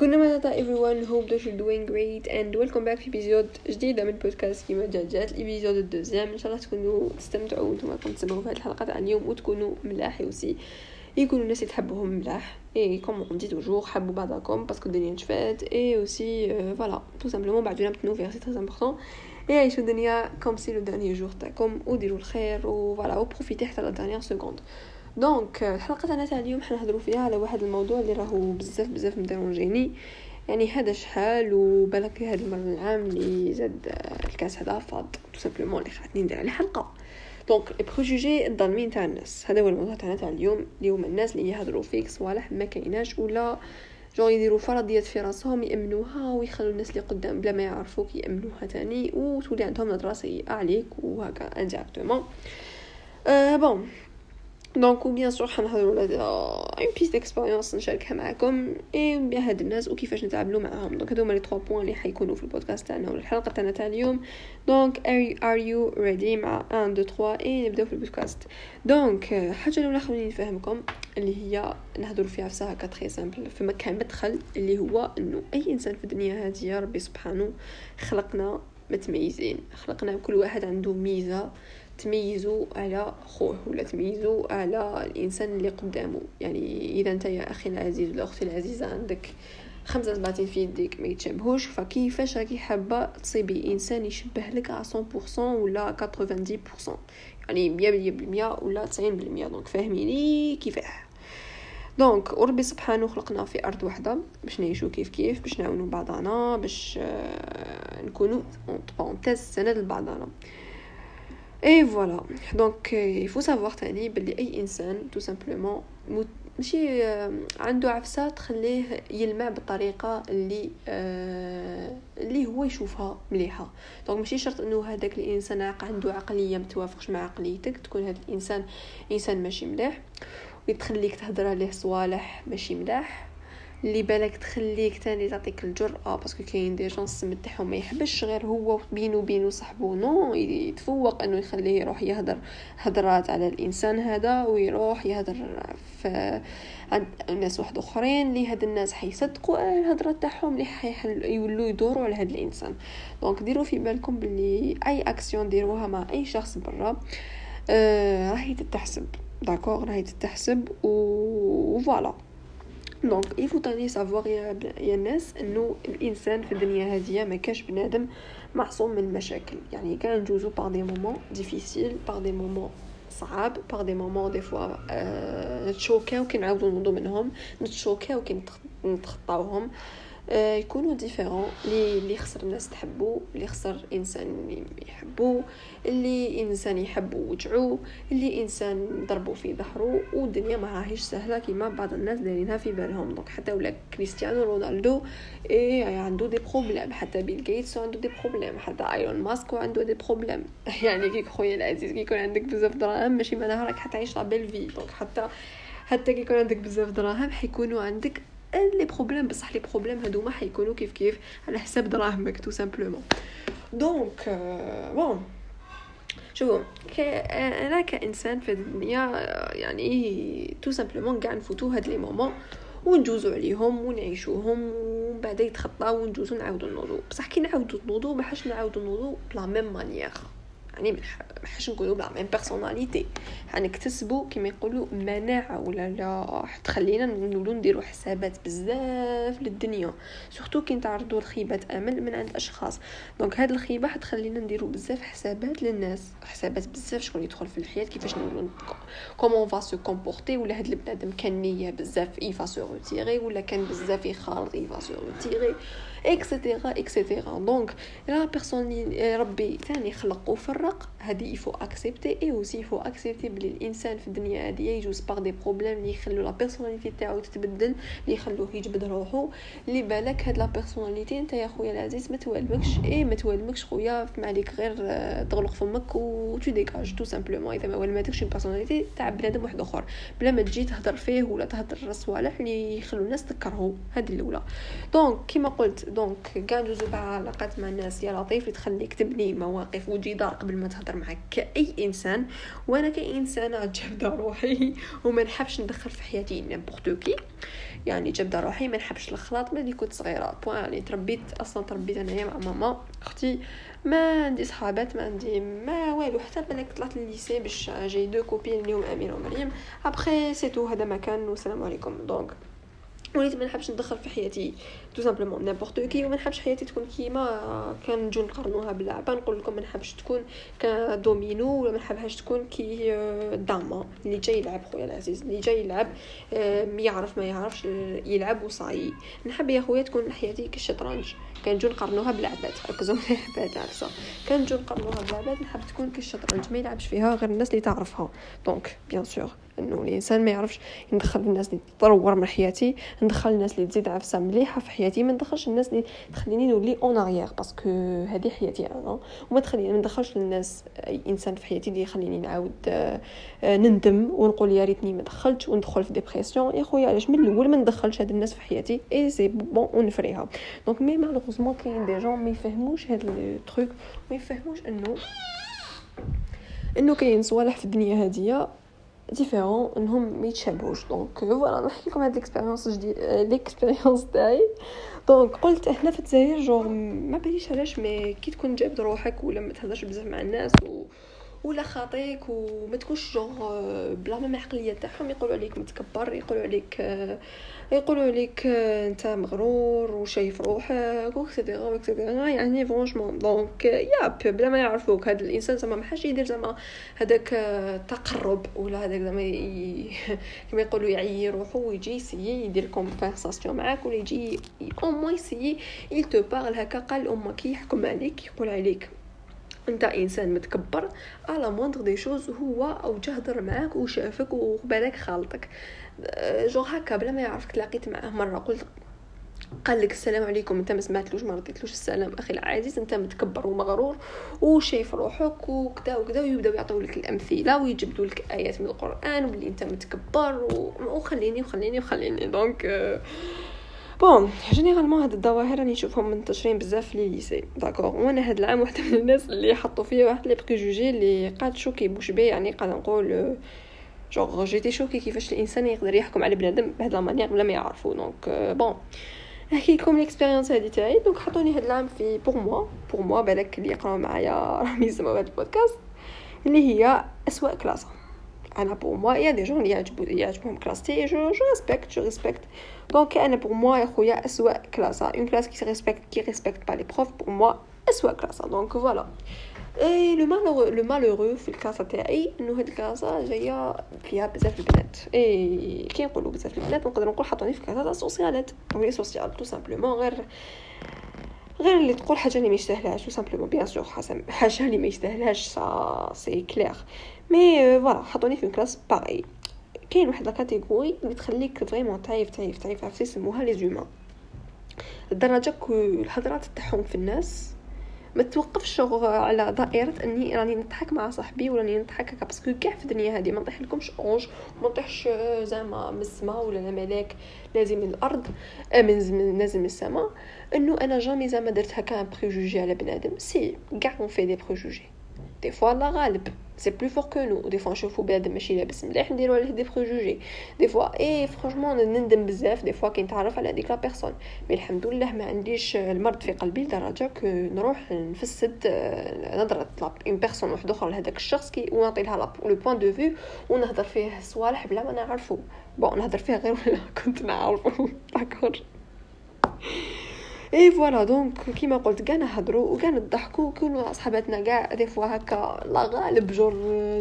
كنا متى everyone. Hope that you're doing great and welcome back في episode جديدة من بودكاست كيما جات جات. ال épisode ال deuxième. إن شاء الله تكونوا تستمتعوا وأنتم راكم تسمعوا في هذه الحلقة تاع اليوم وتكونوا ملاح و aussi يكونوا الناس اللي تحبوهم ملاح. et comme on dit toujours حبوا بعضكم parce que الدنيا نشفات et aussi voilà tout simplement بعد نبت نوفير c'est très important et عيشوا الدنيا comme si le dernier jour تاعكم وديروا الخير و voilà و profitez حتى la dernière seconde donc الحلقة تاعنا تاع اليوم حنهضروا فيها على واحد الموضوع اللي راهو بزاف بزاف me dérangeni يعني هذا شحال وبالك هذا المره العام اللي زاد الكاس هذا فاض tout simplement اللي خاطني ندير عليه حلقة. donc les préjugés الظالمين تاع الناس. هذا هو الموضوع تاعنا تاع اليوم. اللي هما الناس اللي يهضروا فيك صوالح ما كايناش ولا جو يديروا فرضيات في راسهم يأمنوها ويخلوا الناس اللي قدام بلا ما يعرفوك يأمنوها تاني وتولي عندهم نظره سيئه عليك وهكا indirectement أه bon donc و bien sûr حنهضروا على un peu d'expérience نشاركها معكم et bien هاد الناس وكيفاش نتعاملوا معاهم. donc هادو هما les 3 points اللي حيكونوا في البودكاست تاعنا ولا الحلقة تاعنا تاع اليوم. donc are you ready مع 1 2 3 اي نبداو في ال podcast. donc حاجة الأولى خليني نفهمكم اللي هي نهضروا فيها في هكا très simple في مكان مدخل اللي هو إنه أي إنسان في الدنيا هذه ربي سبحانه خلقنا متميزين خلقنا كل واحد عنده ميزة. تميزو على خوه ولا تميزو على الإنسان اللي قدامه يعني إذا أنت يا أخي العزيز ولا أختي العزيزة عندك خمسة صبعتين في يديك ما يتشابهوش فكيفاش راكي حابة تصيبي إنسان يشبه لك على 100% ولا 90% يعني مية بالمية ولا تسعين بالمية. donc فاهميني كيفاه. donc وربي سبحانه خلقنا في أرض واحدة باش نعيشو كيف كيف باش نعاونو بعضنا باش نكونو entre parenthèses سند لبعضنا et voilà donc il faut savoir تاني بلي أي إنسان tout simplement ماشي عنده عفسة تخليه يلمع بالطريقة اللي آه اللي هو يشوفها مليحة. donc ماشي شرط إنه هذاك الإنسان عنده عقلية متوافقش مع عقليتك تكون هذا الانسان إنسان ماشي مليح ويتخليك تهضر عليه صوالح ماشي ملاح اللي بالك تخليك تاني تعطيك الجرأة parce que كاين des gens السم تاعهم ما يحبش غير هو بينو وبينو صاحبو. non يتفوق إنه يخليه يروح يهدر هدرات على الإنسان هذا ويروح يهدر في عند ناس واحد أخرين اللي هاد الناس حيصدقوا الهضرات تاعهم اللي حيحل يولوا يدوروا على هاد الإنسان. donc ديروا في بالكم بلي أي أكسيون ديروها مع أي شخص برا آه راهي تتحسب. d'accord راهي تتحسب و voilà donc il faut تاني savoir يا, يا الناس انه الانسان في الدنيا هادية ما كاش بنادم معصوم من المشاكل يعني كان نجوزو par des moments difficiles par des moments صعاب par des moments des fois نت choquaw كي نعاودو نوضو منهم نت choquaw كي نتخطاوهم آه، يكونوا différents لي اللي خسر الناس تحبو اللي خسر إنسان يحبو اللي إنسان يحبو وجعو اللي إنسان ضربو في ظهرو والدنيا ما راهيش سهلة كيما بعض الناس دايرينها في بالهم. donc حتى ولا كريستيانو رونالدو et عنده des problèmes حتى بيل جيتس عنده des problèmes حتى ايلون ماسك عنده des problèmes يعني كي خويا العزيز كي يكون عندك بزاف دراهم ماشي معناها راك حتعيش la belle vie donc حتى حتى كي يكون عندك بزاف دراهم حيكونوا عندك les problèmes بصح les problèmes هادوما حيكونوا كيف كيف على حساب دراهمك tout simplement donc bon شوفوا أنا كانسان في الدنيا يعني tout simplement كاع نفوتو هاد les moments ونجوزو عليهم ونعيشوهم ومن بعد يتخطاو ونجوزو نعاودو نوضو بصح كي نعاودو نوضو ما حاش نعاودو نوضو ب la même manière يعني ما حاش نقولوا ب la même personnalité حنكتسبوا كما يقولوا مناعة ولا لا تخلينا نولو نديروا حسابات بزاف للدنيا. surtout كي نتعرضوا لخيبه أمل من عند الاشخاص donc هاد الخيبة حتخلينا نديروا بزاف حسابات للناس. حسابات بزاف شكون يدخل في الحياة كيفاش نولو comment va se comporter ولا هاد البنادم كان نية بزاف il va se ولا كان بزاف يخالط il va se et cetera et cetera donc la personne ربي ثاني خلق وفرق هذه il faut accepter et aussi il faut accepter بلي الإنسان في الدنيا هذه يجوز par des problèmes اللي يخلو la personnalité تاعو تتبدل اللي يخلوه يجبد روحو. اللي بالك هاد la personnalité انت يا خويا العزيز ما توالمكش اي ما توالمكش خويا ما عليك غير تغلق فمك و tu dégages tout simplement إذا ما والماتكش personnalité تاع بنادم واحد آخر. بلا ما تجي تهضر فيه ولا تهضر صوالح اللي يخلو الناس تكرهو. هذه الأولى. donc كيما قلت donc كاع ندوزو بعلاقات مع الناس. يا لطيف تخليك تبني مواقف وجدار قبل ما تهضر نهضر معك كأي إنسان وأنا كانسانه جابده روحي وما نحبش ندخل في حياتي n'importe qui يعني جابده روحي ما نحبش الخلاط ملي كنت صغيرة. bon يعني تربيت أصلا تربيت أنايا مع ماما أختي. ما عندي صحابات ما عندي ما والو. حتى بالك طلعت لل lycée باش جاي deux copines اليوم أميرة ومريم. après c'est tout هذا ماكان. والسلام عليكم. donc وليت ما نحبش ندخل في حياتي tout simplement n'importe qui وما نحبش حياتي تكون كيما كان نجو نقارنوها بلعبه نقول لكم ما نحبش تكون كدومينو ولا ما نحبهاش تكون كي آه، داما اللي جاي يلعب خويا العزيز اللي جاي يلعب آه، يعرف ما يعرفش يلعب وصاي. نحب يا خويا تكون حياتي كالشطرنج كنجو نقارنوها بلعبات ركزوا مليح بهاد العرسه كنجو نقارنوها بلعبات نحب تكون كالشطرنج ما يلعبش فيها غير الناس اللي تعرفها. donc bien sûr إنه الإنسان ما يعرفش ندخل الناس اللي تطور من حياتي ندخل الناس اللي تزيد عفسة مليحة في حياتي ما ندخلش الناس اللي تخليني نولي en arrière parce que هذه حياتي أنا وما تخليني ما ندخلش الناس أي إنسان في حياتي اللي يخليني نعاود آه، نندم ونقول يا ريتني ما دخلتش وندخل في dépression يا خويا علاش من الأول ما ندخلش هاد الناس في حياتي؟ et c'est bon ونفريها. donc mais malheureusement كاين des gens ما يفهموش هاد ال trucs ما يفهموش انه انه كاين صوالح في الدنيا هاديه différents انهم ما يتشابهوش donc voilà نحكي لكم هاد l'expérience جديد l'expérience تاعي donc قلت هنا في الجزائر جوغ ما باليش علاش مي كي تكون جابد روحك ولا ما تهضرش بزاف مع الناس و ولا خاطيك وما تكونش جوغ بلا ما عقليه تاعهم يقولوا عليك متكبر يقولوا عليك يقولوا عليك أنت مغرور وشايف روحك et cetera et cetera يعني franchement donc ياب بلا ما يعرفوك. هذا الإنسان زعما ما حاش يدير زعما هذاك تقرب ولا هذاك زعما كما يقولوا يعيي روحو ويجي يسيي يدير conversation معاك ولا يجي au moins يسيي. Il te parle هكا قال أمك يحكم عليك يقول عليك. انت إنسان متكبر على la moindre des choses هو أو جا هضر معاك وشافك وبالك خالطك جو هكا بلا ما يعرفك تلاقيت معاه مرة قلت قال لك السلام عليكم أنت ما سمعتلوش ما رديتلوش السلام أخي العزيز أنت متكبر ومغرور وشايف روحك وكذا وكذا ويبداو يعطيو لك الأمثلة ويجبدوا لك آيات من القرآن وبلي أنت متكبر وخليني وخليني وخليني. donc bon généralement هاد الظواهر راني نشوفهم منتشرين بزاف في les lycées d'accord وأنا هاد العام واحدة من الناس اللي حطوا فيا واحد les préjugés اللي قاد choquée bouche bée يعني قاد نقول genre j'étais choquée كيفاش الإنسان يقدر يحكم على بنادم بهاد la manière ولا ما يعرفو. donc bon نحكي لكم l'expérience هادي تاعي. donc حطوني هاد العام في pour moi pour moi بالك اللي يقراو معايا راهم يسمعوا هاد البودكاست اللي هي أسوأ كلاسة. أنا pour moi y a des gens يعجبو يعجبهم كلاستي je je respecte je respecte donc أنا pour moi يا خويا اسوا كلاسه une classe qui respecte qui respecte pas les profs pour moi اسوا كلاسه donc voilà et le malheureux le malheureux في الكلاسه تاعي انه هاد الكلاسه جاية فيها بزاف البنات اي كي نقولوا بزاف البنات نقدر نقول حطوني في كلاسه تاع سوسيالات oui sociale tout simplement غير غير اللي تقول حاجة اللي ما يستاهلهاش tout simplement bien sûr حاجة اللي ما يستاهلهاش ça c'est clair mais voilà حطوني في classe pareille كاين واحد la catégorie اللي تخليك vraiment تعيف تعيف تعيف عرفتي؟ يسموها لي زومان لدرجة que الهضرات تاعهم في الناس ما توقفش على دائرة أني راني نضحك مع صاحبي ولا راني نضحك هكا parce que كاع في الدنيا هذه ما نطيح لكمش ange ما نطيحش زعما من السماء ولا ملاك لازم من الأرض من نازل من السماء إنه أنا jamais زعما درت هكا préjugés على بنادم. c'est كاع on fait des préjugés des fois الله غالب. c'est plus fort que nous des fois نشوفو بنادم ماشي لابس مليح نديرو عليه des préjugés des fois et franchement نندم بزاف des fois كي نتعرف على هذيك la personne mais الحمد لله ما عنديش المرض في قلبي لدرجه que نروح نفسد نضرب une personne واحد أخرى لهذاك الشخص كي ونعطي لها le point de vue ونهضر فيه صوالح بلا ما نعرفو bon نهضر فيه غير ولا كنت نعرفو d'accord et voilà donc كيما قلت كاع نهضروا وكاع نضحكوا كل صحاباتنا كاع des fois هكا لا غالب جور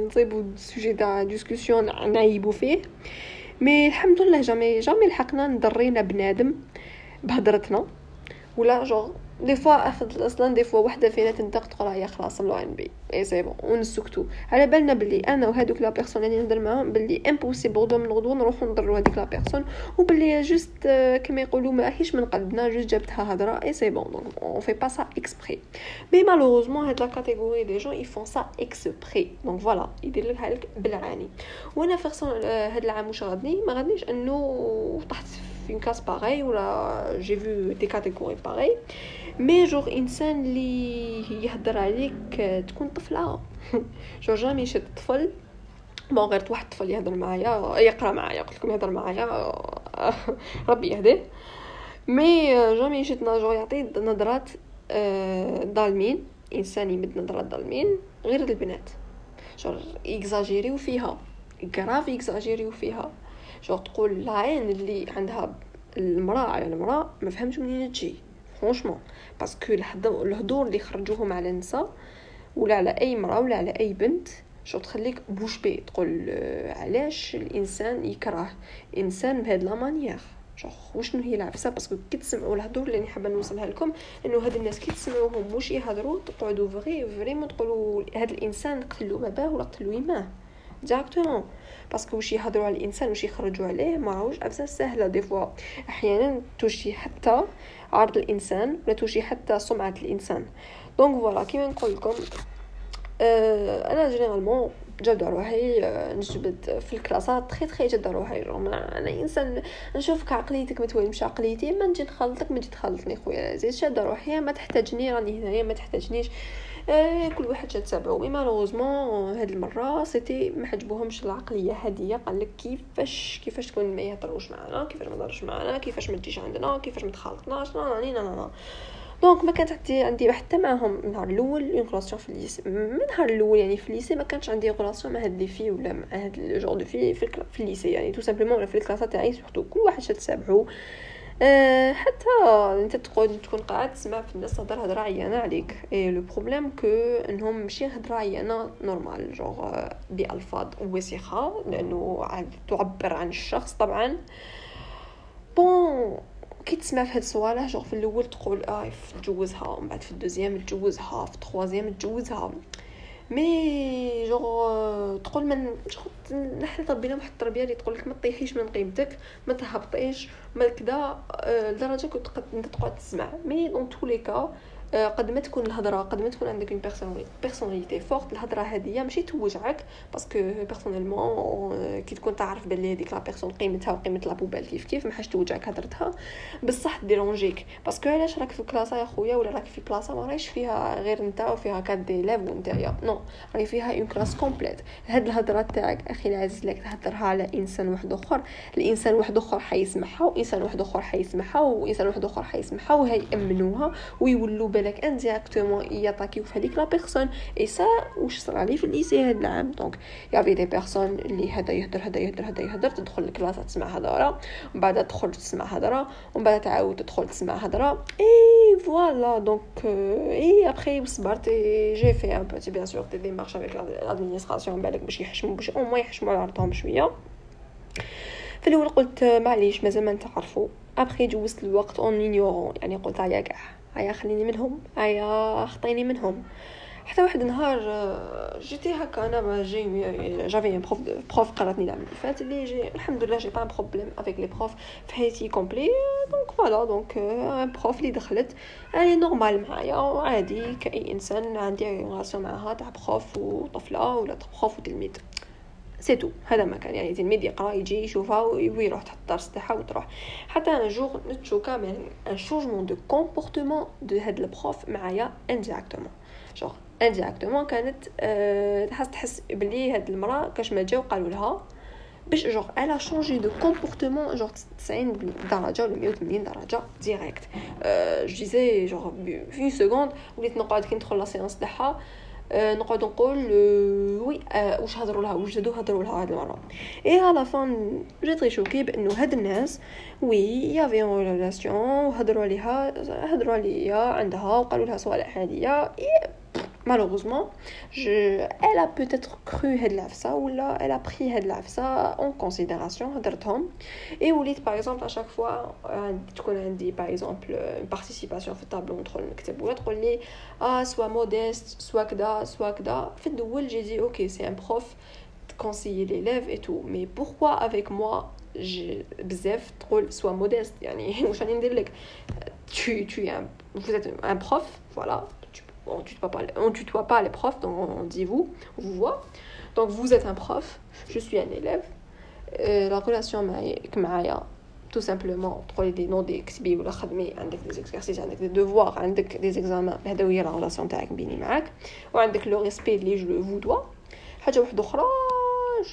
نصيبوا sujet تاع discussion نعيبوا فيه. mais الحمد لله jamais jamais لحقنا نضرينا بنادم بهضرتنا ولا genre des fois اخذ أصلا des fois وحده فينا تنطق تقول هي خلاص على النبي et c'est bon ونسكتو على بالنا بلي أنا وهذوك la personne اللي نهضر معاهم بلي impossible غدوه من الغدوه نروحو نضرو هذيك la personne وبلي juste كما يقولوا ما راهيش من قلبنا juste جابتها هضره et c'est bon donc on fait pas ça exprès mais malheureusement هاد la catégorie des gens ils font ça exprès donc voilà يدير لك هالك بالعاني وأنا فيرسون هاد العام واش غادني ما غادنيش انه طحت في classe pareille ولا j'ai vu des catégories pareilles. mais genre انسان اللي يهضر عليك تكون طفله جوغ جامي شي طفل bon غير واحد الطفل يهضر معايا يقرأ معايا قلت لكم يهضر معايا. ربي يهديه. mais jamais شفت جوغ يعطي نظرات ظالمين إنسان يمد نظرات ظالمين غير البنات. جوغ اكزاجيريو فيها. grave اكزاجيريو فيها. جوغ تقول العين اللي عندها المرأة على المرأة ما فهمش منين تجي. franchement parce que الهضور اللي خرجوهم على النساء ولا على اي مراه ولا على اي بنت شو تخليك bouche bée تقول علاش الانسان يكره انسان بهاد la manière شوخ وشنو هي العفسه parce que كي تسمعوا الهضور اللي حابه نوصلها لكم انه هاد الناس كي تسمعوهم واش يهضروا تقعدوا vrai vraiment تقولوا هاد الانسان قتلوا باباه ولا قتلوا يماه directement parce que واش يهضروا على الانسان واش يخرجوا عليه ما راهوش عفسه سهلة. des fois أحيانا توشي حتى عرض الإنسان ولا توشي حتى سمعة الإنسان. donc voilà كيما نقول لكم آه أنا généralement جاد روحي نجبد في الكلاسات تخي تخي جاد روحي أنا إنسان نشوفك عقليتك متوالمش عقليتي ما نجي نخلطك ما تجي تخلطني خويا زيد شاد روحي ما تحتاجني راني هنايا ما تحتاجنيش. كل واحد جات تابعو. mais malheureusement هاد المرة c'était ما عجبتهمش العقلية هادية. قال لك كيفاش كيفاش تكون ما يهضروش معنا كيفاش ما يهضروش معنا كيفاش ما تجيش عندنا كيفاش ما تخالطناش لا لا لا donc ما كانت عندي عندي حتى معاهم النهار الأول une relation في ال lycée من النهار الأول يعني في ال lycée ما كانش عندي relation مع هاد les filles ولا مع هاد le genre de filles في, ال lycée يعني. tout simplement ولا في الكلاسات تاعي surtout كل واحد شاد تسابحو أه حتى انت تقعد تكون قاعد تسمع في الناس تهضر هضرة عيانة عليك. et le problème que انهم ماشي هضرة عيانة normal genre بألفاظ وسخه لأنه تعبر عن الشخص طبعا. bon كي تسمع في هاد الصوالح جوغ في الأول تقول آه تجوزها ومن بعد في ال deuxième تجوزها في ال troisième تجوزها. mais genre تقول من نحن طبينا واحد التربية اللي تقول لك ما تطيحيش من قيمتك ما تهبطيش ما كذا آه، لدرجة كنت تقعد تسمع. mais dans tous les cas آه، قد ما تكون الهضرة قد ما تكون عندك une personnalité forte الهضرة هذه ماشي توجعك parce que personnellement كي تكون تعرف بلي هذيك la personne قيمتها وقيمة la poubelle كيف كيف ما حاش توجعك هضرتها. بصح dérange يك parce que علاش راك في classe يا خويا ولا راك في بلاصه ما راهيش فيها غير انت وفيها كاع des élèves ونتايا non راهي فيها une classe complète هاد الهضرة تاعك أخي العزيز لك تهضرها على إنسان واحد أخر. الإنسان واحد أخر حيسمعها وإنسان واحد أخر حيسمعها وإنسان واحد أخر حيسمعها وهيأمنوها ويولوا بالك indirectement ي attaqu يو في هذيك la personne et ça واش صرا لي في ال lycée هاد العام donc y avait des personnes اللي هذا يهدر هذا يهدر هذا يهدر تدخل ال classe تسمع هضره ومن بعد تخرج تسمع هضره ومن بعد تعاود تدخل تسمع هضره et voilà donc et après صبرت j'ai fait un petit bien sûr des démarches avec l'administration بالك باش يحشموا باش أو يحشموا على عرضهم شوية في الأول قلت معليش مازال ما نتعرفوا ابخي جوزت الوقت en يعني قلت هيا كاع هيا خليني منهم هيا خطيني منهم. حتى واحد النهار آه، j'étais هكا أنا جي j'avais un prof prof قراتني العام اللي فات اللي جي الحمد لله j'ai pas problème avec les profs في حياتي complet donc voilà donc un prof اللي دخلت. اني normal معايا عادي كأي إنسان عندي relation معاها تاع prof وطفلة ولا prof وتلميذ. c'est tout هذا ما كان. يعني تلميذ يقرا يجي يشوفها ويروح تحت الدرس تاعها وتروح حتى un jour نشوف كامل un changement de comportement de هاد ال prof معايا indirectement genre indirectement كانت أه تحس تحس بلي هاد المراه كاش ما جاو قالوا لها. باش genre elle a changé de comportement genre 90 درجة ولا 180 درجة direct أه je disais genre في seconde وليت نقعد كي ندخل la séance تاعها نقعد نقول oui واش هضروا لها واش زادو هضروا لها هاد المرة. et à la fin j'étais choquée بأنه هاد الناس oui y avait une relation هضروا عليها هضروا عليا عندها وقالوا لها صوالح هاديه malheureusement je elle a peut-être cru هاد العفسه ولا elle a pris هاد العفسه en considération هدرتهم et وليت par exemple à chaque fois تكون عندي par exemple une participation في الطابلو ندخل نكتب ولا تقول لي آه sois modeste sois كدا sois كدا في الأول j'ai dit ok c'est un prof conseiller l'élève et tout mais pourquoi avec moi بزاف تقول sois modeste يعني واش راني ندير لك tu tu es un, vous êtes un prof voilà on tutoie pas, on tutoie pas les profs, donc on dit vous, on vous voit. Donc vous êtes un prof, je suis un élève. Euh, la relation avec معايا, tout simplement تقولي دي نوضي كتبي ولا خدمي عندك des exercices عندك des devoirs عندك des examens هذا هي la relation تاعك بيني معاك وعندك le respect اللي je vous dois حاجة واحدة أخرى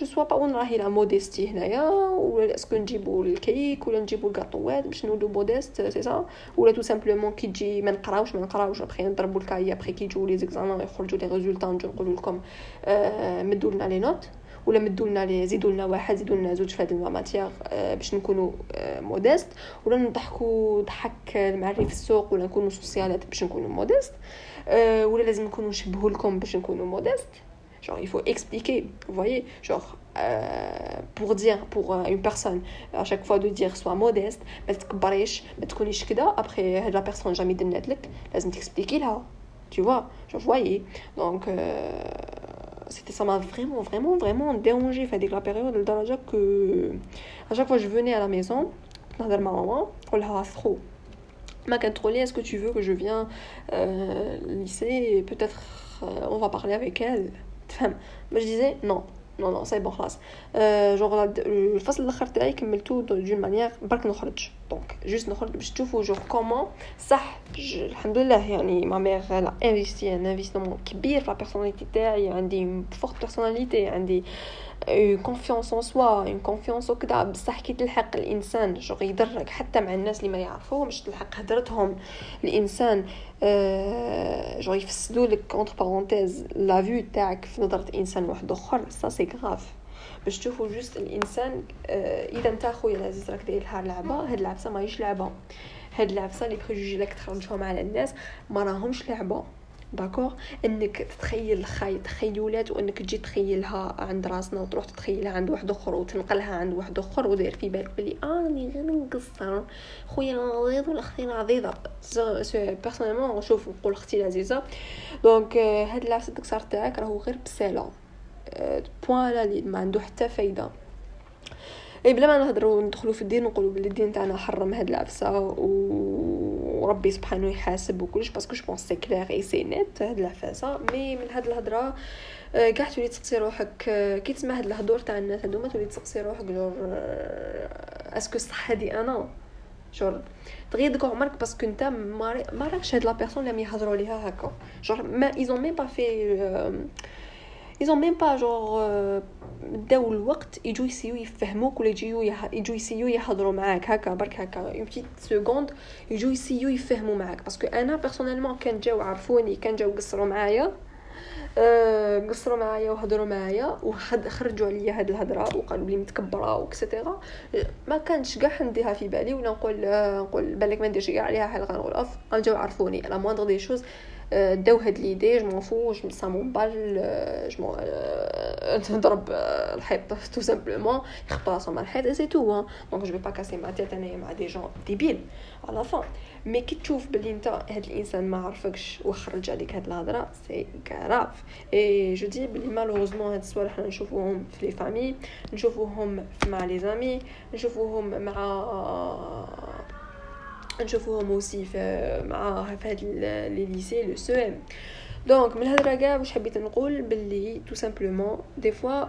je sais pas راهي la modestie هنايا ولا est-ce que نجيبو الكيك ولا نجيبو الكاطوات باش نولو modeste c'est ça ولا tout simplement كي تجي ما نقراوش ما نقراوش ابخي نضربو ال cahier après كي يجيو les examens يخرجوا les résultats نجي نقولو لكم آه مدوا لنا les notes ولا مدوا لنا لي زيدوا لنا واحد زيدوا لنا زوج في هذه ال matière باش نكونوا modeste ولا نضحكوا ضحك المعري في السوق ولا نكونوا social ات باش نكونوا modeste ولا لازم نكونوا نشبهوا لكم باش نكونوا موديست Genre, il faut expliquer, vous voyez, genre, euh, pour dire, pour euh, une personne, à chaque fois de dire, sois modeste, ما تكبريش ما تكونيش كده après هاد la personne jamais دنات لك لازم تexpliquer لها tu vois genre voyez donc euh, c'était ça m'a vraiment vraiment vraiment dérangé fait la période لدرجة que à chaque fois je venais à la maison نهضر مع ماما نقول لها trop ما كانت تقول est-ce que tu veux que je viens euh, lycée peut-être euh, on va parler avec elle تفهم. باش ديزي نو نو نو سي بون خلاص جوغ الفصل الآخر تاعي كملتو دون مانيير برك نخرج. دونك جوست نخرج باش تشوفوا جوغ كومون صح. الحمد لله يعني ما ميغ لا انفيستي ان انفستيمون كبير في لا بيرسوناليتي تاعي. عندي فورت بيرسوناليتي عندي اون كونفيونس اون سوا اون كونفيونس وكذا. بصح كي تلحق الإنسان شغل يدرك حتى مع الناس اللي ما يعرفوهمش تلحق هدرتهم. الإنسان جو يفسدوا لك entre parenthèses la vue تاعك في نظرة إنسان واحد أخر. ça c'est grave باش تشوفوا juste الإنسان إذا أنت خويا العزيز راك داير لها لعبة هاد العفسه ماهيش لعبة. هاد العفسه les préjugés لك تخرجهم على الناس ما راهمش لعبة. d'accord انك تتخيل خاي تخيلات وانك تجي تخيلها عند راسنا وتروح تتخيلها عند واحد آخر وتنقلها عند واحد آخر ودير في بالك بلي أني غير نقصر. خويا العزيز ولا أختي العزيزه personnellement نشوف نقول أختي العزيزه donc هاد العفسه الدكسار تاعك راهو غير بسالة. point là ما عنده حتى فايدة. إي بلا ما نهضروا ندخلوا في الدين ونقولوا بلي الدين تاعنا حرم هاد العفسه وربي سبحانه يحاسب وكلش parce que je pense c'est clair et c'est net هاد العفاسة. mais من هاد الهضرة كاع تولي تسقسي روحك كي تسمع هاد الهضور تاع الناس هادوما تولي تسقسي روحك جور est-ce que صح هادي أنا؟ جور تغيضك عمرك parce que انت ما راكش هاد la personne اللي يهضروا ليها هكا. genre mais ils ont même pas fait ils ont même pas genre داو الوقت يجوا يسيو يفهموك ولا يجيو يجوا يسيو يهضروا معاك هكا برك هكا une petite seconde يجوا يسيو يفهموا معاك parce que أنا personnellement كان جاو عرفوني كان جاو قصروا معايا أه قصروا معايا وهضروا معايا وخرجوا عليا هاد الهضره وقالوا لي متكبره et cetera ما كانش كاع نديها في بالي ولا نقول نقول بالك ما نديرش عليها حلقه نقول اف جاو عرفوني la moindre des choses داو هاد les idées je m'en fous je m'en bats genre نضرب الحيط tout simplement يخبط راسهم على الحيط c'est tout donc je vais pas casser ma tête انايا مع des gens débiles à la fin mais كي تشوف بلي أنت هاد الإنسان ما عرفكش وخرج عليك هاد الهضرة c'est grave et je dis بلي malheureusement هاد الصوالح حنا نشوفوهم في les familles نشوفوهم مع les amis نشوفوهم مع نشوفوهم aussi في مع في هاد les lycées les CEM donc من الهضره كاع واش حبيت نقول؟ باللي tout simplement des fois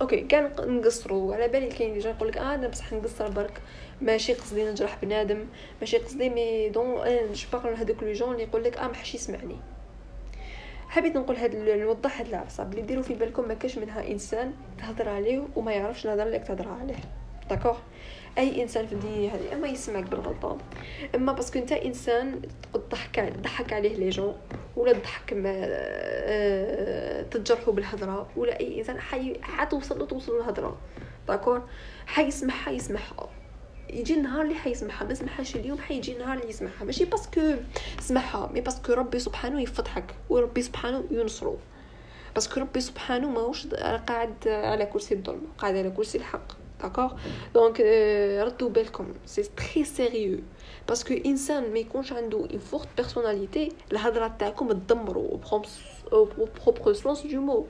okay كان نقصروا على بالي كاين اللي يقول لك آه أنا بصح نقصر برك. ماشي قصدي نجرح بنادم. ماشي قصدي mais donc on parle هذوك les gens اللي يقول لك آه ما حش يسمعني. حبيت نقول هاد نوضح هاد العفسه بلي ديروا في بالكم ما كاش منها إنسان تهضر عليه وما يعرفش الهضرة اللي تهضر عليه. d'accord أي إنسان في الدنيا هذه اما يسمعك بالغلطه أما parce que أنت إنسان تضحك تضحك عليه les gens ولا تضحك ما أه تجرحوا بالهضرة ولا أي إنسان حي حتوصل له توصل الهضرة. d'accord حيسمعها يسمعها يجي النهار اللي حيسمعها ما سمحهاش اليوم حيجي النهار اللي يسمعها ماشي parce que سمعها mais parce que ربي سبحانه يفتحك وربي سبحانه ينصرو parce que ربي سبحانه ماهوش قاعد على كرسي الظلم قاعد على كرسي الحق. d'accord donc ردوا بالكم c'est très sérieux parce que انسان ما يكونش عنده une forte personnalité الهضره تاعكم تدمروا propre sens du mot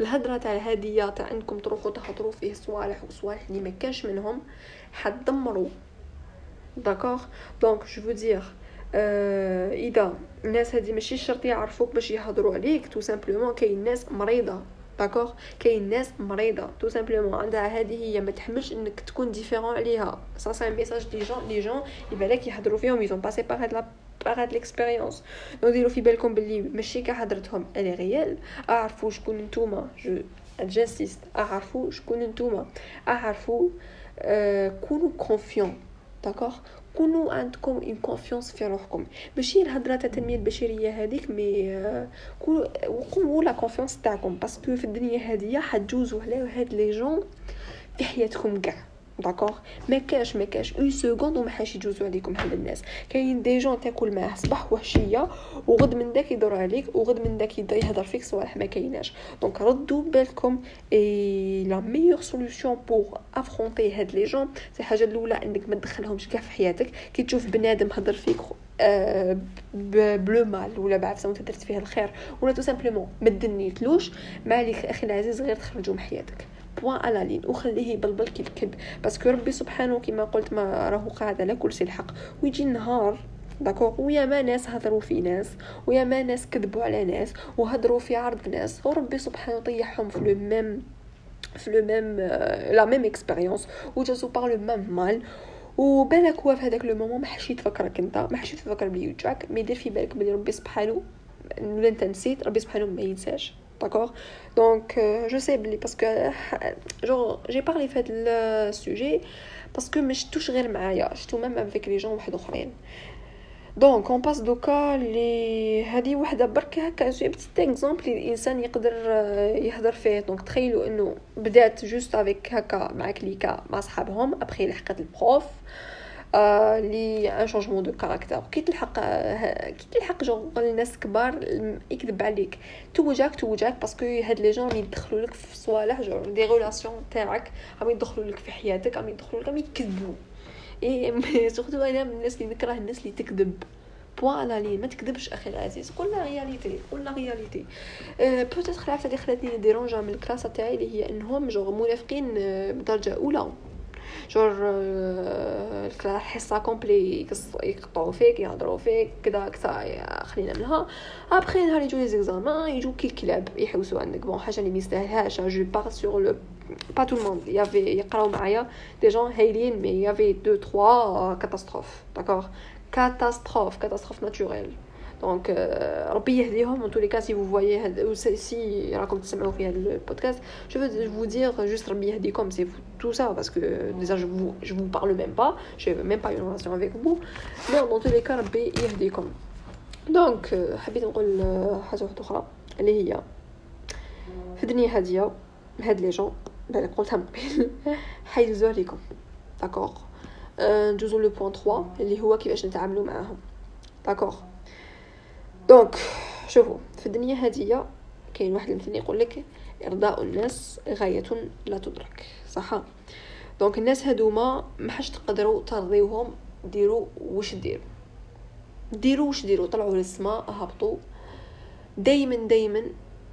الهضره تاع الهديه تاع انكم تروحوا تهضروا فيه صوالح وصوالح اللي ما كانش منهم حتدمروا d'accord donc je veux dire اذا الناس هذه ماشي شرط يعرفوك باش يهضروا عليك tout simplement كاين ناس مريضه d'accord كاين ناس مريضه tout simplement عندها هذه هي ما تحملش انك تكون différent عليها ça c'est message les gens les gens يبالك يهضروا فيهم ils ont passé par هاد par هاد l'expérience donc ديروا في بالكم بلي ماشي كاع هضرتهم elle est réelle اعرفوا شكون نتوما جو j'insiste اعرفوا شكون نتوما اعرفوا كونوا confiants d'accord كونوا عندكم une confiance في روحكم. ماشي الهضرة تاع التنميه البشرية هذيك mais وقوموا la confiance تاعكم. parce que في الدنيا هذه حتجوزوا على هاد les gens في حياتكم كاع. d'accord ما كاش ما كاش une seconde وما حاش يجوزوا عليكم هاد الناس كاين des gens تاكل معاه صباح وعشيه وغد من داك يدور عليك وغد من داك يهضر فيك صوالح ما كايناش donc ردوا بالكم et la meilleure solution pour affronter هاد les gens c'est الحاجة الاولى انك ما تدخلهمش كاع في حياتك كي تشوف بنادم هضر فيك أه ب le mal ولا بعد انت درت فيه الخير ولا tout simplement ما دنيتلوش ما عليك أخي العزيز غير تخرجوا من حياتك point à la ligne وخليه يبلبل كي الكلب parce que ربي سبحانه كما قلت ما راهو قاعد على شيء الحق. ويجي النهار d'accord ويا ما ناس هضروا في ناس ويا ما ناس كذبوا على ناس وهضروا في عرض ناس وربي سبحانه طيحهم في le même في le même la même expérience وجازو par le même mal وبالك هو في هذاك le moment ما حش يتفكرك انت ما حش يتفكر بلي يوجعك mais دير في بالك بلي ربي سبحانه ولا انت نسيت ربي سبحانه ما ينساش. D'accord? Donc euh, je sais parce que genre j'ai parlé fait le sujet parce que مش توش غير معايا شتو ميم افيك لي جون واحد اخرين دونك اون باس دوكا لي هذه وحده برك هكا جي بتيت اكزومبل الانسان يقدر يهضر فيه دونك تخيلوا انه بدات جوست افيك هكا مع كليكا مع صحابهم ابخي لحقت البروف لي ان شونجمون دو كاركتر كي تلحق كي تلحق جو الناس كبار يكذب عليك. توجاك توجاك باسكو هاد لي جون يدخلوا لك في صوالح جو دي ريلاسيون تاعك راهم يدخلوا لك في حياتك راهم يدخلوا لك راهم يكذبوا. et surtout أنا من الناس اللي نكره الناس اللي تكذب. point à la ligne ما تكذبش أخي العزيز. قول la réalité قول la réalité أه peut-être العفسه اللي خلاتني dérangée من الكلاسة تاعي اللي هي إنهم جو منافقين بدرجة أولى. جور الحصه complet يقطعوا فيك يهضروا فيك كذا كذا خلينا منها ابخي نهار يجوا les examens يجوا كي الكلاب يحوسوا عندك bon حاجة اللي ميستاهلهاش je parle sur le pas tout le monde il y avait يقراو معايا des gens هايلين mais il y avait deux trois catastrophes d'accord catastrophe catastrophe naturelle donc ربي يهديهم en tous les cas si vous voyez ou si راكم تسمعوا في هذا البودكاست je veux vous dire juste ربي يهديكم c'est tout ça parce que déjà je vous je vous parle même pas j'ai même pas une relation avec vous. Mais dans tous les cas ربي يهديكم donc حبيت نقول حاجة واحدة أخرى اللي هي في الدنيا هاديه هاد les gens بالك قلتها من قبل حيدوزو عليكم d'accord ندوزو le point 3 اللي هو كيفاش نتعاملوا معاهم d'accord donc شوفوا في الدنيا هذه كاين واحد المثل يقول لك إرضاء الناس غاية لا تدرك صح؟ donc الناس هادوما ما حاش تقدروا ترضيوهم ديروا واش ديروا ديروا واش ديروا طلعوا للسماء هبطوا دائما دائما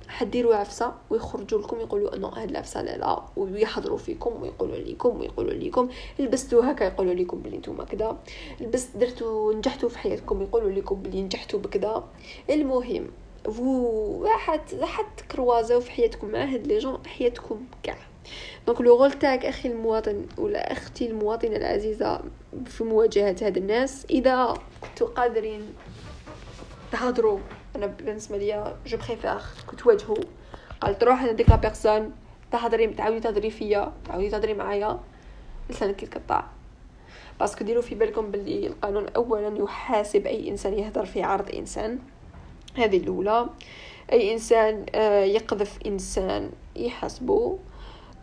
حديروا عفسة ويخرجوا لكم يقولوا إنه هاد العفسة لا لا ويحضروا فيكم ويقولوا لكم ويقولوا لكم لبستوا هكا يقولوا لكم بلي نتوما كذا لبست درتوا نجحتوا في حياتكم يقولوا لكم بلي نجحتوا بكذا المهم فو حت حت croisaو في حياتكم مع هاد les gens حياتكم كاع. donc le rôle تاعك أخي المواطن ولا أختي المواطنة العزيزة في مواجهة هاد الناس إذا كنتوا قادرين تهضروا أنا بالنسبة ليا je préfère كنت تواجهوا قال تروح لديك la personne تهضري تعاودي تهضري فيا تعاودي تهضري معايا. لسانك يتقطع parce que ديروا في بالكم باللي القانون اولا يحاسب أي إنسان يهضر في عرض إنسان. هذه الأولى. أي إنسان آه، يقذف إنسان يحاسبه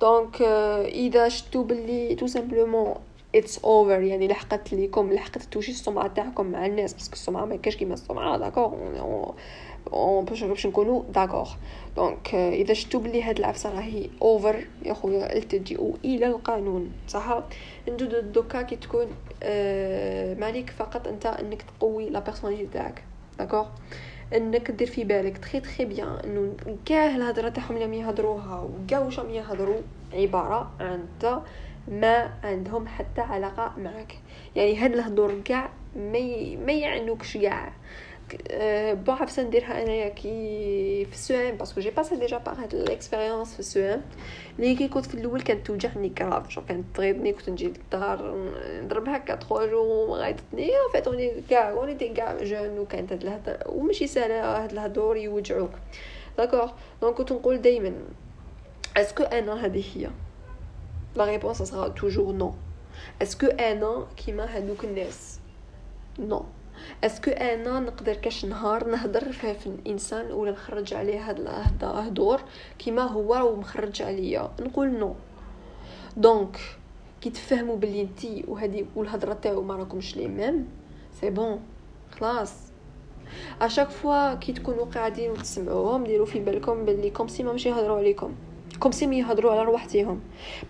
donc آه، إذا شتو باللي tout simplement اتس اوفر يعني لحقت ليكم لحقت touchée السمعه تاعكم مع الناس parce que السمعه ما كاش كيما السمعه d'accord اون باش باش نكونوا d'accord donc إذا شفتوا بلي هاد العفسة راهي اوفر يا خويا التجئوا إلى القانون صح ندو donc كي تكون آه مالك فقط أنت إنك تقوي la personnalité تاعك d'accord إنك دير في بالك très très bien إنه كاع الهضرة تاعهم اللي يهضروها وكاع واش يهضروا عبارة عن ما عندهم حتى علاقة معك يعني هاد الهضور كاع ما يعنوكش كاع. بون عرفت نديرها أنايا كي في السوام باسكو جي باسي ديجا باغ هاد ليكسبيريونس في السوام لي كي كنت في الأول كانت توجعني كراف جو كانت تغيظني كنت نجي للدار نضرب هكا 3 جور غايطتني ان فيت اوني كاع اوني تي كاع جون وكانت هاد الهضره وماشي ساهله هاد الهضور يوجعوك. d'accord donc كنت نقول دائما est-ce que أنا هذه هي؟ la réponse sera toujours non est-ce que أنا كيما هادوك الناس non est-ce que أنا نقدر كاش نهار نهضر في الانسان ولا نخرج عليه هاد الهضور كيما هو ومخرج عليا نقول non donc كي تفهموا بلي انتي وهذه والهضره تاعو ما راكمش les mêmes c'est bon خلاص à chaque fois كي تكونوا قاعدين وتسمعوهم ديروا في بالكم بلي comme si ماشي يهضروا عليكم comme si يهضروا على روحتهم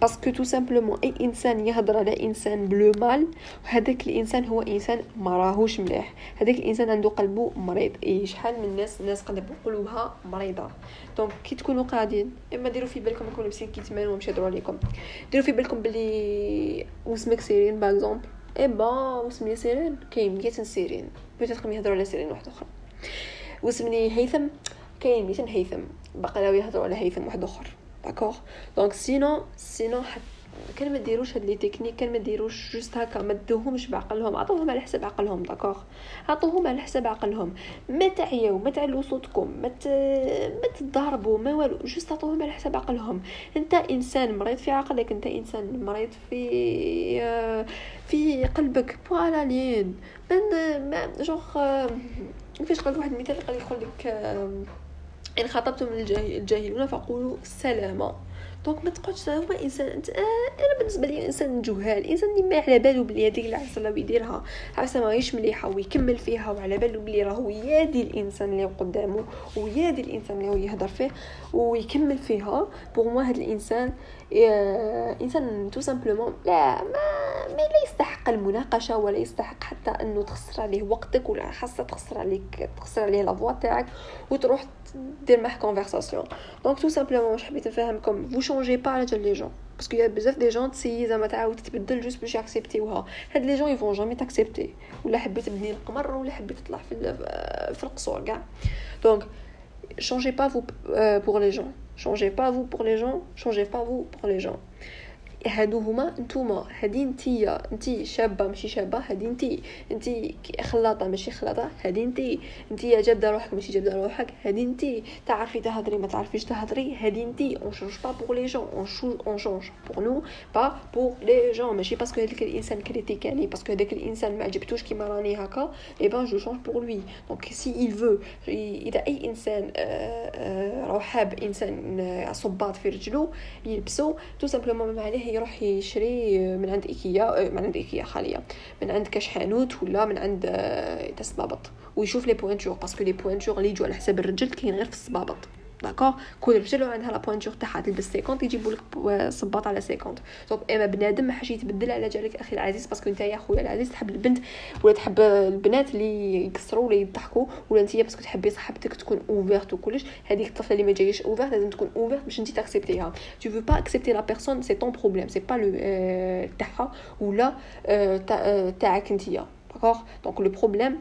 parce que tout simplement اي انسان يهضر على انسان بلو mal هذاك الانسان هو انسان ما راهوش مليح هذاك الانسان عنده قلبه مريض اي شحال من الناس الناس قلبوا قلوبها مريضه donc كي تكونوا قاعدين اما ديروا في بالكم يكونوا لابسين كيتمان ومش يهضروا عليكم ديروا في بالكم بلي واسمك سيرين par exemple eh ben واسمي سيرين كاين 200 سيرين peut-être يهضروا على سيرين واحد أخرى واسمني هيثم كاين 200 هيثم باقي يهضروا على هيثم واحد اخر d'accord donc sinon sinon كان ما ديروش هاد les techniques كان ما ديروش juste هكا ما دوهمش بعقلهم عطوهم على حساب عقلهم d'accord عطوهم على حساب عقلهم. ما تعياو ما تعلو صوتكم ما ما تضاربوا ما والو juste عطوهم على حساب عقلهم. انت إنسان مريض في عقلك انت إنسان مريض في في قلبك فوالا لين من ما جوغ كيفاش قال واحد المثال قال يقول لك إن خاطبتم الجاهلون فقولوا سلاما. دونك ما تقعدش هو إنسان أنت آه أنا بالنسبة لي إنسان جهال إنسان اللي ما على بالو بلي هذيك العرسة اللي يديرها عرسة ماهيش مليحة ويكمل فيها وعلى بالو بلي راهو يادي الإنسان اللي قدامه ويادي الإنسان اللي هو يهضر فيه ويكمل فيها. بوغ موا هذا الإنسان آه إنسان تو سامبلومون لا ما ما لا يستحق المناقشة ولا يستحق حتى أنه تخسر عليه وقتك ولا خاصة تخسر عليك تخسر عليه لافوا تاعك وتروح دير معاه كونفرساسيون دونك تو سامبلومون واش حبيت نفهمكم فو شونجي با على جال لي جون باسكو يا بزاف دي جون تسيي زعما تعاود تتبدل جوست باش ياكسبتيوها هاد لي جون يفون جامي تاكسبتي ولا حبيت تبني القمر ولا حبيت تطلع في في القصور كاع دونك changez pas vous euh, pour les gens. Changez pas vous pour les gens changez pas vous pour les gens. هادو هما نتوما هادي نتيا نتي شابة ماشي شابة هادي نتي نتي خلاطة ماشي خلاطة هادي نتي نتي جابدة روحك ماشي جابدة روحك هادي نتي تعرفي تهضري ما تعرفيش تهضري هادي نتي on change pas pour les gens on chan- on change pour nous pas pour les gens ماشي parce que هذاك الإنسان critiquaني parce que هذاك الإنسان ما عجبتوش كيما راني هكا eh ben je change pour lui donc si il veut إذا أي إنسان راه حاب إنسان صباط في رجلو يلبسو tout simplement ما عليه يروح يشري من عند إيكيا من عند إيكيا خليه من عند كاش حانوت ولا من عند الصبابط ويشوف les pointures parce que les pointures اللي يجوا على حساب الرجل كاين غير في الصبابط d'accord كل رجل عندها la pointure تاعها تلبس 50 يجيبوا لك صباط على 50 donc إما بنادم ما حاش يتبدل على جالك أخي العزيز parce que أنت يا خويا العزيز تحب البنت ولا تحب البنات اللي يكسروا ولا يضحكوا ولا أنت parce que تحبي صاحبتك تكون ouverte وكلش هذيك الطفلة اللي ما جايش ouverte لازم تكون ouverte باش أنت تأكسبتيها. tu veux pas accepter la personne c'est ton problème c'est pas le تاعها ولا تاعك انتيا d'accord donc le problème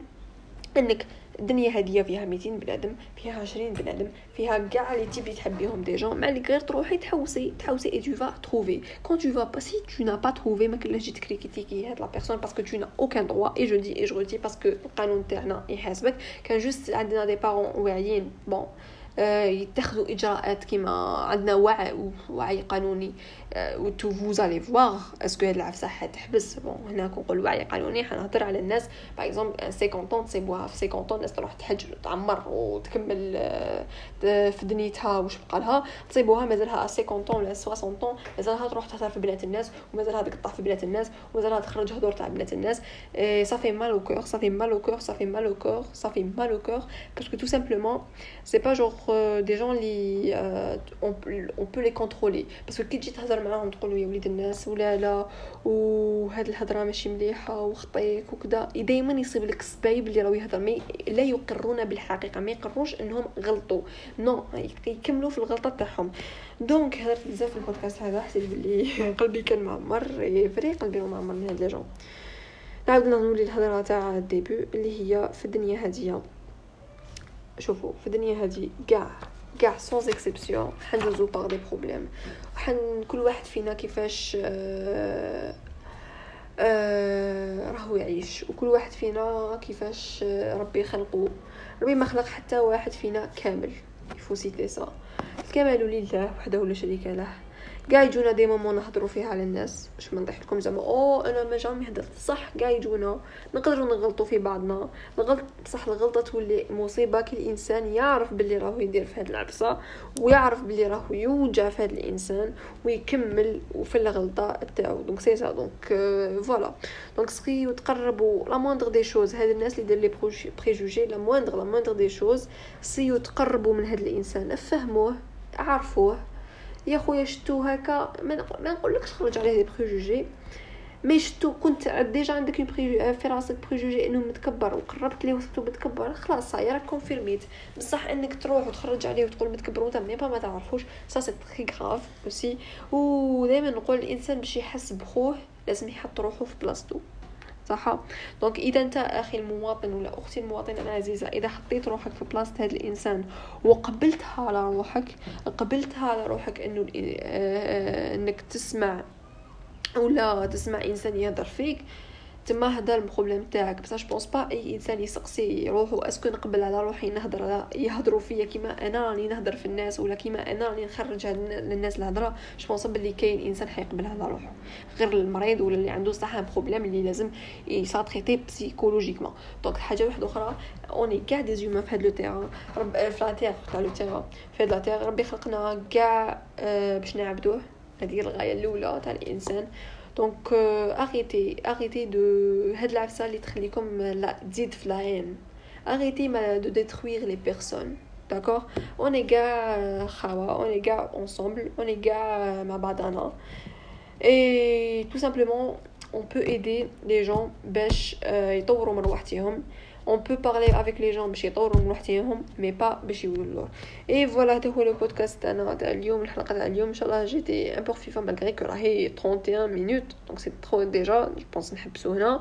إنك الدنيا هادية فيها 200 بنادم فيها 20 بنادم فيها كاع les types اللي تحبيهم des gens مالك غير تروحي تحوسي تحوسي et tu vas trouver quand tu vas pas si tu n'as pas trouvé ما كلاش تجي تكريتيكي هاد la personne parce que tu n'as aucun droit et je dis et je dis parce que القانون تاعنا يحاسبك. كان juste عندنا des parents واعيين bon يتخذوا إجراءات كيما عندنا وعي وعي قانوني. et tout vous allez voir est-ce que هاد العفسه حتحبس bon هنا كنقول وعي قانوني. حنهضر على الناس. par exemple 50 ans تصيبوها في 50 طون الناس تروح تحج تعمر وتكمل في دنيتها واش بقى لها. تصيبوها مازالها 50 طون ولا 60 طون مازالها تروح تهضر في بنات الناس ومازالها تقطع في بنات الناس ومازالها تخرج هدور تاع بنات الناس. صافي مال أو كور صافي مال أو كور صافي مال أو كور صافي مال أو كور باسكو تو سامبلومون سي با جور دي جون لي اون بو لي كونترولي باسكو كي تجي تهضر معاهم تقولوا يا وليد الناس ولا لا وهاد الهضرة ماشي مليحة وخطيك وكذا دائما يصيب لك السبايب اللي راهو يهضر. mais لا يقرون بالحقيقة ما يقروش إنهم غلطوا. non يكملوا في الغلطة تاعهم. donc هضرت بزاف في البودكاست هذا حسيت بلي قلبي كان معمر vrai قلبي معمر من هاد les gens. نعاود نولي الهضرة تاع ال début اللي هي في الدنيا هادية. شوفوا في الدنيا هذه كاع كاع sans exception حندوزو par des problèmes حن كل واحد فينا كيفاش آه آه راهو يعيش. وكل واحد فينا كيفاش ربي خلقو. ربي ما خلق حتى واحد فينا كامل. يفو c'était ça الكمال لله وحده لا شريك له. كاع يجونا des moments نهضروا فيها على الناس باش ما نضيح لكم زعما أو أنا ما jamais هدرت صح كاع يجونا نقدروا نغلطوا في بعضنا. الغلط بصح الغلطة تولي مصيبة كي الإنسان يعرف باللي راهو يدير في هاد العفسه ويعرف باللي راهو يوجع في هاد الإنسان ويكمل في الغلطة تاعو. donc c'est ça donc voilà donc ce que تقربوا la moindre des choses هاد الناس اللي دير les préjugés la moindre la moindre des choses c'est تقربوا من هاد الإنسان. فهموه عرفوه. يا خويا شتو هكا ما نقولكش خرج عليه des préjugés mais شتو كنت déjà عندك في راسك préjugé إنه متكبر وقربت ليه وصبتو متكبر خلاص صاي راك كونفيرميت بصح إنك تروح وتخرج عليه وتقول متكبر وانت même ما تعرفوش ça c'est très grave aussi ودائما نقول الإنسان باش يحس بخوه لازم يحط روحه في بلاصتو. صح donc إذا أنت أخي المواطن ولا أختي المواطنة العزيزة إذا حطيت روحك في بلاصه هذا الإنسان وقبلتها على روحك قبلتها على روحك إنه آه، إنك تسمع ولا تسمع إنسان يهضر فيك تما هذا ال problème تاعك. بصح pense pas أي إنسان يسقسي روحو est-ce que نقبل على روحي نهضر على يهضروا فيا كيما أنا راني نهضر في الناس ولا كيما أنا راني نخرج للناس الهضره je pense بلي كاين إنسان حيقبل على روحو غير المريض ولا اللي عنده صح problème اللي لازم يساتريتي psychologiquement donc حاجة واحدة أخرى on est كاع des humains في هاد le terrain رب في la terre تاع le terrain في la terre ربي خلقنا كاع آه، باش نعبدوه. هذه الغاية الأولى تاع الإنسان. donc arrêtez arrêtez de هاد العفسه اللي تخليكم لا تزيد في العين arrêtez-moi de détruire les personnes d'accord on est كاع خاوه on est كاع ensemble on est كاع مع بعضنا et tout simplement on peut aider les gens باش يطوروا من روحتهم on peut parler avec les gens باش يطوروا من وحدهم mais pas باش يولوا et voilà هذا هو البودكاست تاعنا تاع اليوم الحلقة تاع اليوم ان شاء الله j'étais en bref voilà malgré que راهي 31 minutes donc c'est trop déjà je pense نحبسو هنا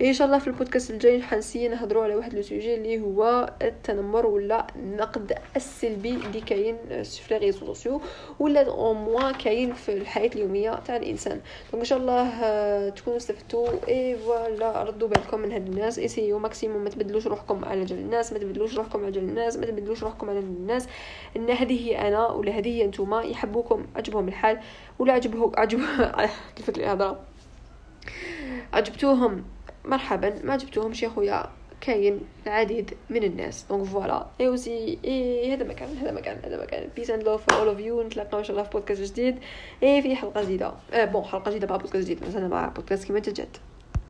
إن شاء الله في البودكاست الجاي حنسي نهضروا على واحد le sujet اللي هو التنمر ولا النقد السلبي اللي كاين في les réseaux sociaux ولا أو موا كاين في الحياة اليومية تاع الإنسان. donc إن شاء الله آه، تكونوا استفدتوا et voilà ردوا بالكم من هاد الناس. essayez maximum ما تبدلوش روحكم على جال الناس ما تبدلوش روحكم على جال الناس ما تبدلوش روحكم على الناس. إن هذه هي أنا ولا هذه هي نتوما يحبوكم عجبهم الحال. ولا عجبهم عجب كيف الهضره عجبتوهم. مرحبا ما عجبتوهمش يا خويا كاين العديد من الناس. donc voilà et aussi et هذا مكان هذا مكان هذا مكان. peace and love all of you نتلاقاو إن شاء الله في بودكاست جديد. اي في حلقة جديدة. آه بون حلقة جديدة مع بودكاست جديد. مثلا مع بودكاست كيما تجد